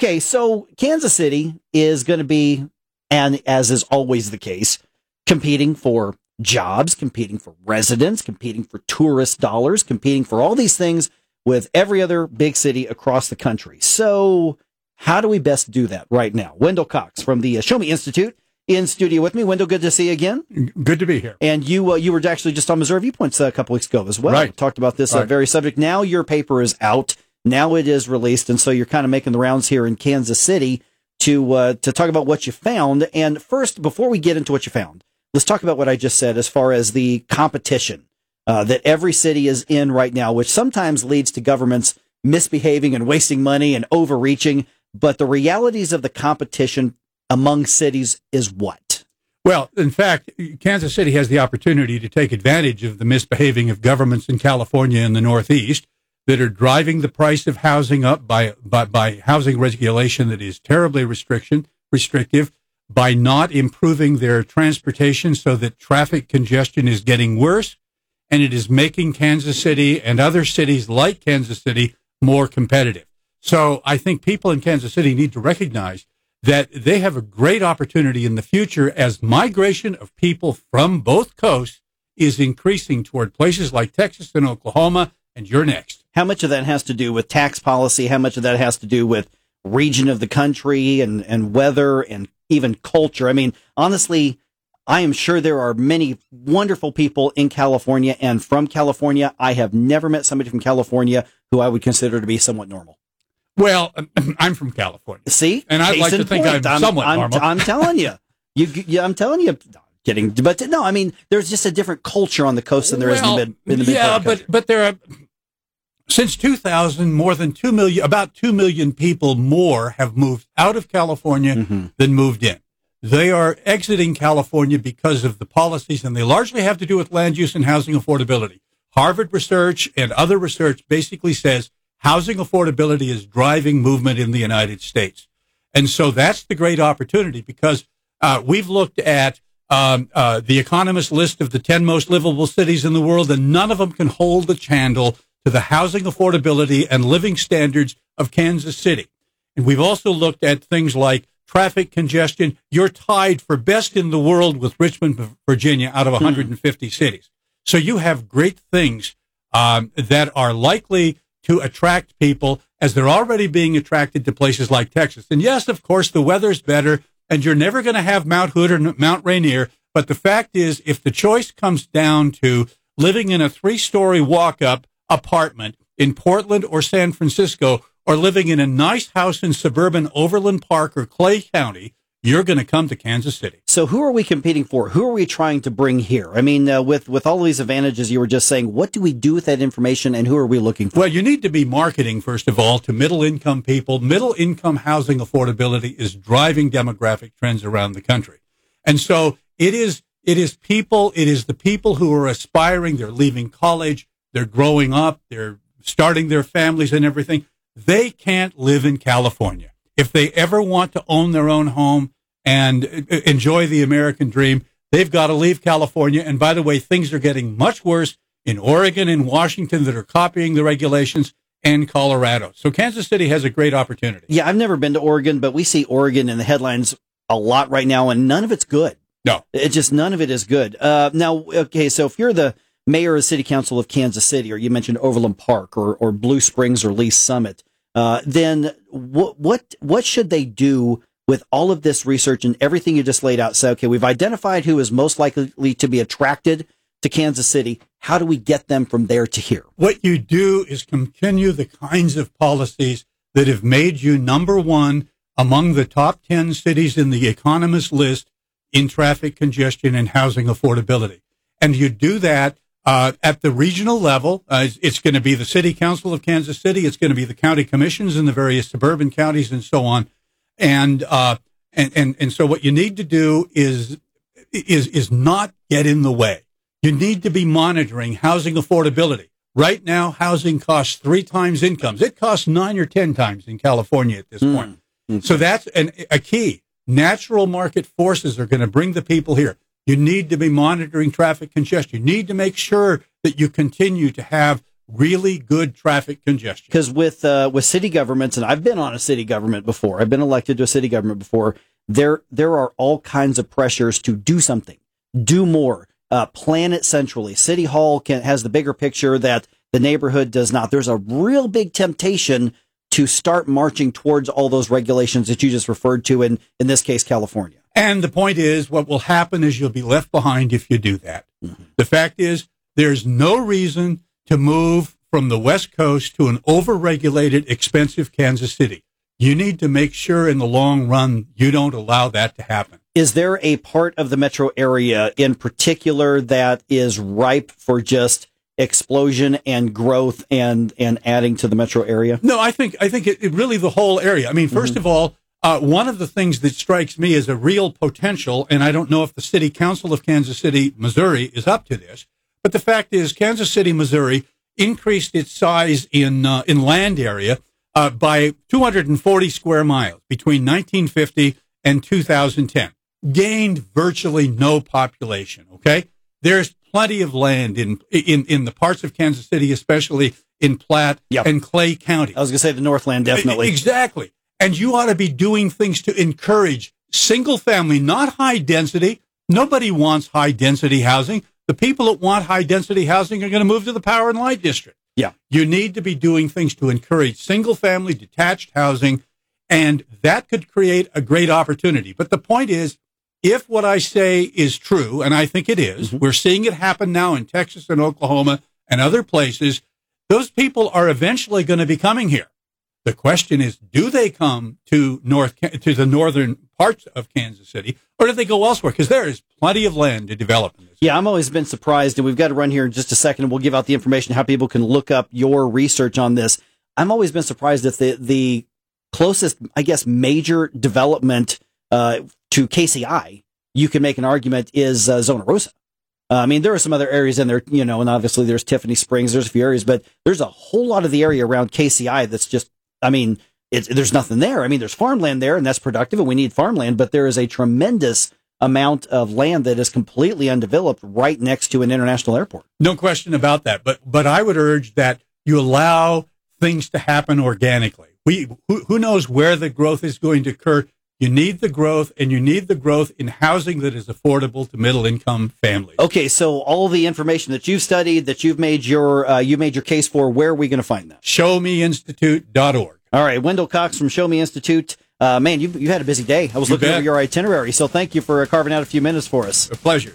Okay, so Kansas City is going to be, and as is always the case, competing for jobs, competing for residents, competing for tourist dollars, competing for all these things with every other big city across the country. So, how do we best do that right now? Wendell Cox from the uh, Show Me Institute in studio with me. Wendell, good to see you again. Good to be here. And you uh, you were actually just on Missouri Viewpoints a couple weeks ago as well. Right. Talked about this uh, very subject. Now your paper is out. Now it is released, and so you're kind of making the rounds here in Kansas City to uh, to talk about what you found. And first, before we get into what you found, let's talk about what I just said as far as the competition uh, that every city is in right now, which sometimes leads to governments misbehaving and wasting money and overreaching. But the realities of the competition among cities is what? Well, in fact, Kansas City has the opportunity to take advantage of the misbehaving of governments in California and the Northeast that are driving the price of housing up by, by, by housing regulation that is terribly restriction, restrictive, by not improving their transportation so that traffic congestion is getting worse. And it is making Kansas City and other cities like Kansas City more competitive. So I think people in Kansas City need to recognize that they have a great opportunity in the future as migration of people from both coasts is increasing toward places like Texas and Oklahoma, and you're next. How much of that has to do with tax policy? How much of that has to do with region of the country and, and weather and even culture? I mean, honestly, I am sure there are many wonderful people in California and from California. I have never met somebody from California who I would consider to be somewhat normal. Well, I'm from California. See, And I'd Case like to in think point. I'm somewhat I'm, normal. I'm telling you, you, you, I'm telling you, kidding, but no, I mean, there's just a different culture on the coast than there is in the mid, in the yeah, but but there are since 2000, more than two million, about two million people more have moved out of California Mm-hmm. than moved in. They are exiting California because of the policies, and they largely have to do with land use and housing affordability. Harvard research and other research basically says housing affordability is driving movement in the United States. And so that's the great opportunity because uh, we've looked at um, uh, the Economist list of the 10 most livable cities in the world, and none of them can hold a candle to the housing affordability and living standards of Kansas City. And we've also looked at things like traffic congestion. You're tied for best in the world with Richmond, Virginia, out of 150 cities. So you have great things um, that are likely to attract people as they're already being attracted to places like Texas. And yes, of course, the weather's better, and you're never going to have Mount Hood or Mount Rainier. But the fact is, if the choice comes down to living in a three story walk up apartment in Portland or San Francisco, or living in a nice house in suburban Overland Park or Clay County, you're going to come to Kansas City. So who are we competing for? Who are we trying to bring here? I mean, uh, with with all these advantages you were just saying, what do we do with that information, and who are we looking for? Well, you need to be marketing, first of all, to middle income people. Middle income housing affordability is driving demographic trends around the country. And so it is, it is people, it is the people who are aspiring, they're leaving college, they're growing up, they're starting their families and everything. They can't live in California. If they ever want to own their own home and enjoy the American dream, they've got to leave California. And by the way, things are getting much worse in Oregon and Washington that are copying the regulations and Colorado. So Kansas City has a great opportunity. Yeah, I've never been to Oregon, but we see Oregon in the headlines a lot right now, and none of it's good. No. It just none of it is good. Uh, now, okay, so if you're the mayor or city council of Kansas City, or you mentioned Overland Park or, or Blue Springs or Lee's Summit, uh, then what what what should they do with all of this research and everything you just laid out? Say, okay, we've identified who is most likely to be attracted to Kansas City. How do we get them from there to here? What you do is continue the kinds of policies that have made you number one among the top 10 cities in the Economist list in traffic congestion and housing affordability. And you do that uh, at the regional level. Uh, it's- going to be the City Council of Kansas City. It's going to be the county commissions in the various suburban counties and so on. And, uh, and, and, and so what you need to do is, is, is not get in the way. You need to be monitoring housing affordability. Right now, housing costs three times incomes. It costs nine or 10 times in California at this point. So that's an, a key. Natural market forces are going to bring the people here. You need to be monitoring traffic congestion. You need to make sure that you continue to have really good traffic congestion. Because with uh, with city governments, and I've been on a city government before, I've been elected to a city government before. There there are all kinds of pressures to do something, do more, uh, plan it centrally. City Hall can has the bigger picture that the neighborhood does not. There's a real big temptation to start marching towards all those regulations that you just referred to in in this case, California. And the point is, what will happen is you'll be left behind if you do that. Mm-hmm. The fact is, there's no reason to move from the West Coast to an overregulated, expensive Kansas City. You need to make sure in the long run you don't allow that to happen. Is there a part of the metro area in particular that is ripe for just explosion and growth and and adding to the metro area? No, I think I think it, it really the whole area. I mean, 1st mm-hmm. of all, uh, one of the things that strikes me as a real potential, and I don't know if the City Council of Kansas City, Missouri, is up to this, but the fact is, Kansas City, Missouri, increased its size in uh, in land area uh, by 240 square miles between 1950 and 2010. Gained virtually no population. Okay, there's plenty of land in in in the parts of Kansas City, especially in Platte yep. and Clay County. I was going to say the Northland, definitely. Exactly. And you ought to be doing things to encourage single family, not high density. Nobody wants high density housing. The people that want high density housing are going to move to the power and light district. Yeah. You need to be doing things to encourage single family detached housing. And that could create a great opportunity. But the point is, if what I say is true, and I think it is, mm-hmm. we're seeing it happen now in Texas and Oklahoma and other places, those people are eventually going to be coming here. The question is, do they come to north to the northern parts of Kansas City, or do they go elsewhere? Because there is plenty of land to develop. Yeah, I'm always been surprised, and we've got to run here in just a second, and we'll give out the information how people can look up your research on this. I'm always been surprised that the the closest, I guess, major development uh, to KCI, you can make an argument is uh, Zona Rosa. Uh, I mean, there are some other areas in there, you know, and obviously there's Tiffany Springs, there's a few areas, but there's a whole lot of the area around KCI that's just, I mean, there's nothing there. I mean, there's farmland there and that's productive and we need farmland, but there is a tremendous amount of land that is completely undeveloped right next to an international airport. No question about that. But, but I would urge that you allow things to happen organically. We, who, who knows where the growth is going to occur? You need the growth, and you need the growth in housing that is affordable to middle income families. Okay, so all the information that you've studied, that you've made your uh, you made your case for, where are we going to find that? ShowMeInstitute.org. All right, Wendell Cox from Show Me Institute. Uh, man, you you had a busy day. I was you looking bet. over your itinerary, so thank you for carving out a few minutes for us. A pleasure.